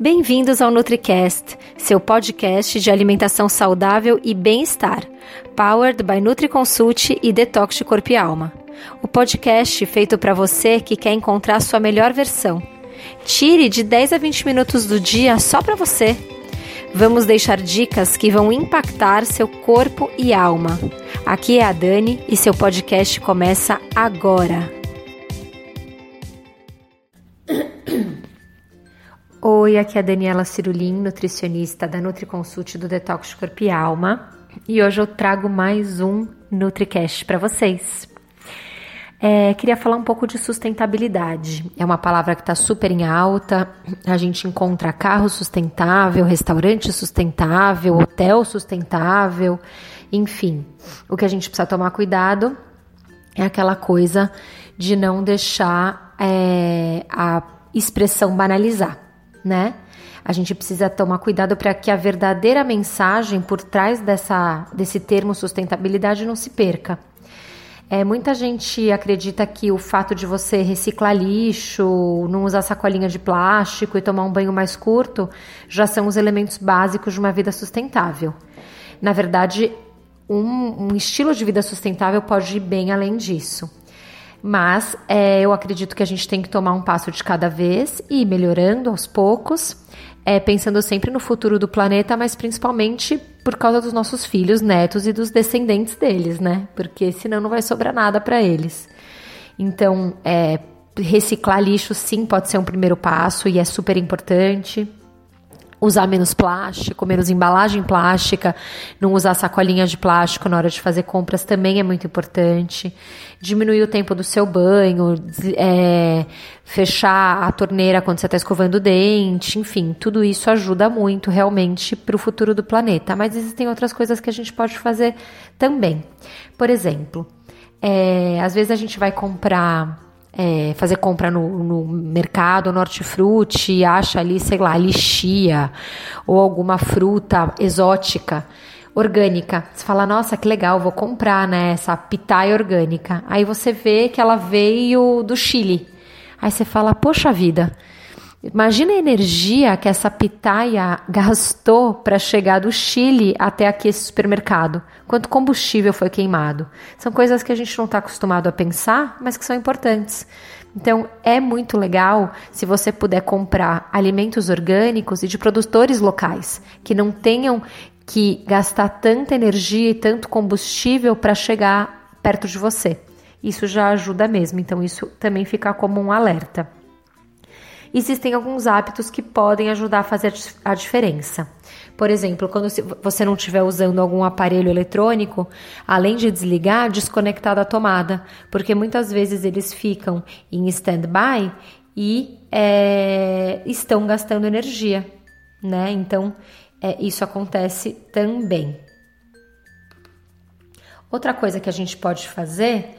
Bem-vindos ao NutriCast, seu podcast de alimentação saudável e bem-estar, powered by NutriConsult e Detox de Corpo e Alma. O podcast feito para você que quer encontrar sua melhor versão. Tire de 10 a 20 minutos do dia só para você. Vamos deixar dicas que vão impactar seu corpo e alma. Aqui é a Dani e seu podcast começa agora. Oi, aqui é a Daniela Cirulim, nutricionista da NutriConsult do Detox Corpo e Alma, e hoje eu trago mais um NutriCast para vocês. É, queria falar um pouco de sustentabilidade. É uma palavra que está super em alta. A gente encontra carro sustentável, restaurante sustentável, hotel sustentável, enfim. O que a gente precisa tomar cuidado é aquela coisa de não deixar é, a expressão banalizar né? A gente precisa tomar cuidado para que a verdadeira mensagem por trás dessa, desse termo sustentabilidade não se perca. É, muita gente acredita que o fato de você reciclar lixo, não usar sacolinha de plástico e tomar um banho mais curto já são os elementos básicos de uma vida sustentável. Na verdade, um, um estilo de vida sustentável pode ir bem além disso. Mas é, eu acredito que a gente tem que tomar um passo de cada vez e ir melhorando aos poucos, é, pensando sempre no futuro do planeta, mas principalmente por causa dos nossos filhos, netos e dos descendentes deles, né? Porque senão não vai sobrar nada para eles. Então, é, reciclar lixo sim pode ser um primeiro passo e é super importante usar menos plástico, menos embalagem plástica, não usar sacolinhas de plástico na hora de fazer compras também é muito importante. Diminuir o tempo do seu banho, é, fechar a torneira quando você está escovando o dente, enfim, tudo isso ajuda muito realmente para o futuro do planeta. Mas existem outras coisas que a gente pode fazer também. Por exemplo, é, às vezes a gente vai comprar é, fazer compra no, no mercado, no hortifruti, acha ali, sei lá, lixia ou alguma fruta exótica orgânica. Você fala, nossa, que legal, vou comprar, né, essa pitaia orgânica. Aí você vê que ela veio do Chile. Aí você fala, poxa vida, Imagina a energia que essa pitaia gastou para chegar do Chile até aqui esse supermercado. Quanto combustível foi queimado. São coisas que a gente não está acostumado a pensar, mas que são importantes. Então é muito legal se você puder comprar alimentos orgânicos e de produtores locais que não tenham que gastar tanta energia e tanto combustível para chegar perto de você. Isso já ajuda mesmo. Então isso também fica como um alerta existem alguns hábitos que podem ajudar a fazer a diferença. Por exemplo, quando você não estiver usando algum aparelho eletrônico, além de desligar, desconectar da tomada, porque muitas vezes eles ficam em stand-by e é, estão gastando energia, né? Então, é, isso acontece também. Outra coisa que a gente pode fazer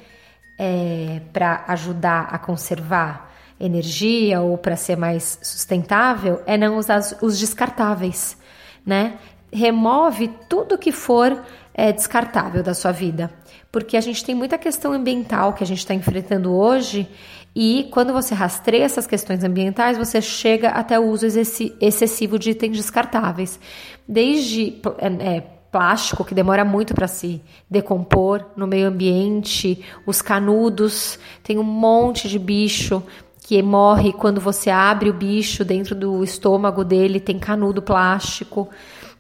é, para ajudar a conservar energia ou para ser mais sustentável é não usar os descartáveis, né? Remove tudo que for é, descartável da sua vida, porque a gente tem muita questão ambiental que a gente está enfrentando hoje e quando você rastreia essas questões ambientais, você chega até o uso excessivo de itens descartáveis, desde é, é plástico que demora muito para se decompor no meio ambiente, os canudos, tem um monte de bicho que morre quando você abre o bicho dentro do estômago dele, tem canudo plástico.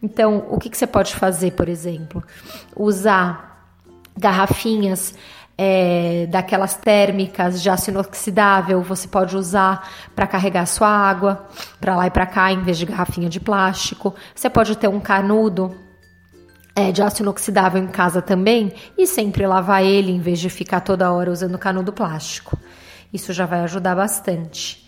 Então, o que, que você pode fazer, por exemplo? Usar garrafinhas é, daquelas térmicas de aço inoxidável, você pode usar para carregar sua água para lá e para cá, em vez de garrafinha de plástico. Você pode ter um canudo é, de aço inoxidável em casa também e sempre lavar ele em vez de ficar toda hora usando canudo plástico. Isso já vai ajudar bastante.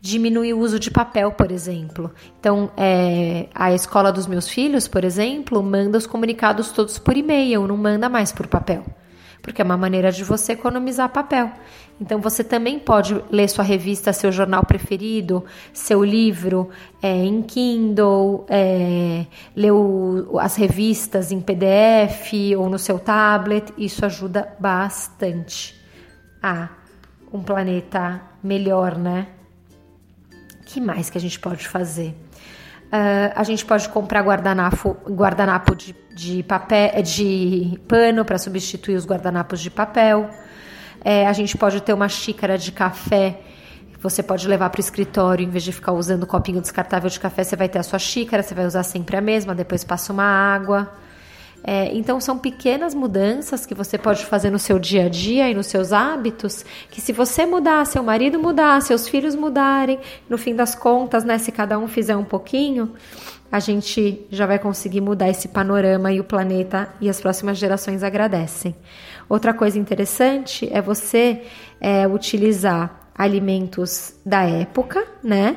Diminuir o uso de papel, por exemplo. Então, é, a escola dos meus filhos, por exemplo, manda os comunicados todos por e-mail, não manda mais por papel porque é uma maneira de você economizar papel. Então você também pode ler sua revista, seu jornal preferido, seu livro é, em Kindle, é, ler o, as revistas em PDF ou no seu tablet. Isso ajuda bastante a um planeta melhor, né? que mais que a gente pode fazer? Uh, a gente pode comprar guardanapo, guardanapo de, de papel, de pano para substituir os guardanapos de papel. É, a gente pode ter uma xícara de café. Você pode levar para o escritório, em vez de ficar usando copinho descartável de café, você vai ter a sua xícara, você vai usar sempre a mesma, depois passa uma água. É, então, são pequenas mudanças que você pode fazer no seu dia a dia e nos seus hábitos, que se você mudar, seu marido mudar, seus filhos mudarem, no fim das contas, né, se cada um fizer um pouquinho, a gente já vai conseguir mudar esse panorama e o planeta e as próximas gerações agradecem. Outra coisa interessante é você é, utilizar alimentos da época, né?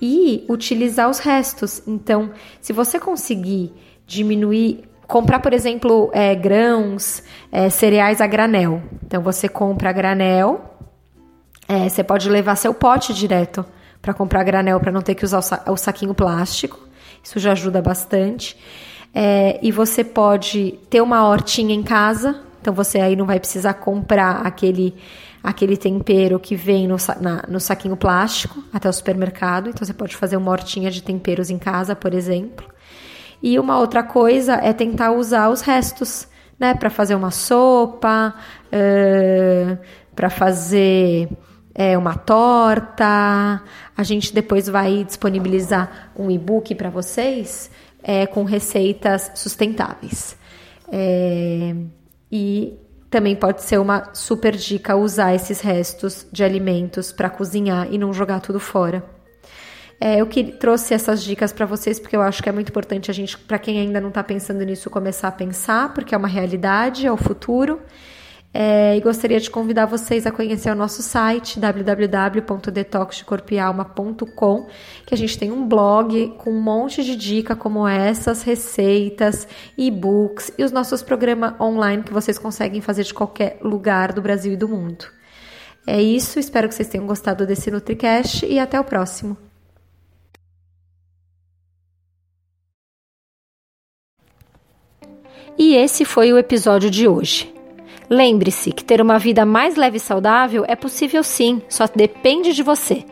E utilizar os restos. Então, se você conseguir diminuir comprar, por exemplo, é, grãos, é, cereais a granel. Então você compra a granel, é, você pode levar seu pote direto para comprar granel para não ter que usar o, sa o, saquinho plástico. Isso já ajuda bastante. É, e você pode ter uma hortinha em casa, então você aí não vai precisar comprar aquele aquele tempero que vem no, na, no saquinho plástico até o supermercado. Então você pode fazer uma hortinha de temperos em casa, por exemplo. E uma outra coisa é tentar usar os restos, né, para fazer uma sopa, uh, para fazer é, uma torta. A gente depois vai disponibilizar um e-book para vocês é, com receitas sustentáveis. É, e também pode ser uma super dica usar esses restos de alimentos para cozinhar e não jogar tudo fora. É, eu que trouxe essas dicas para vocês porque eu acho que é muito importante a gente, para quem ainda não está pensando nisso, começar a pensar, porque é uma realidade, é o futuro. É, e gostaria de convidar vocês a conhecer o nosso site www.detoxdecorpialma.com, que a gente tem um blog com um monte de dicas como essas, receitas, e-books e os nossos programas online que vocês conseguem fazer de qualquer lugar do Brasil e do mundo. É isso, espero que vocês tenham gostado desse NutriCast e até o próximo. E esse foi o episódio de hoje. Lembre-se que ter uma vida mais leve e saudável é possível sim, só depende de você.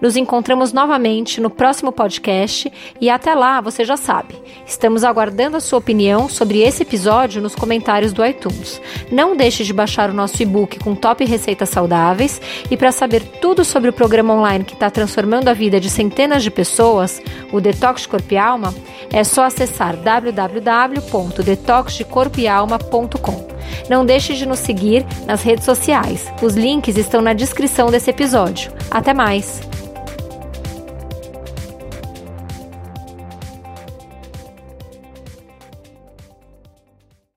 Nos encontramos novamente no próximo podcast e até lá, você já sabe, estamos aguardando a sua opinião sobre esse episódio nos comentários do iTunes. Não deixe de baixar o nosso e-book com top receitas saudáveis e para saber tudo sobre o programa online que está transformando a vida de centenas de pessoas, o Detox Corpo e Alma, é só acessar www.detoxdecorpoealma.com. Não deixe de nos seguir nas redes sociais. Os links estão na descrição desse episódio. Até mais!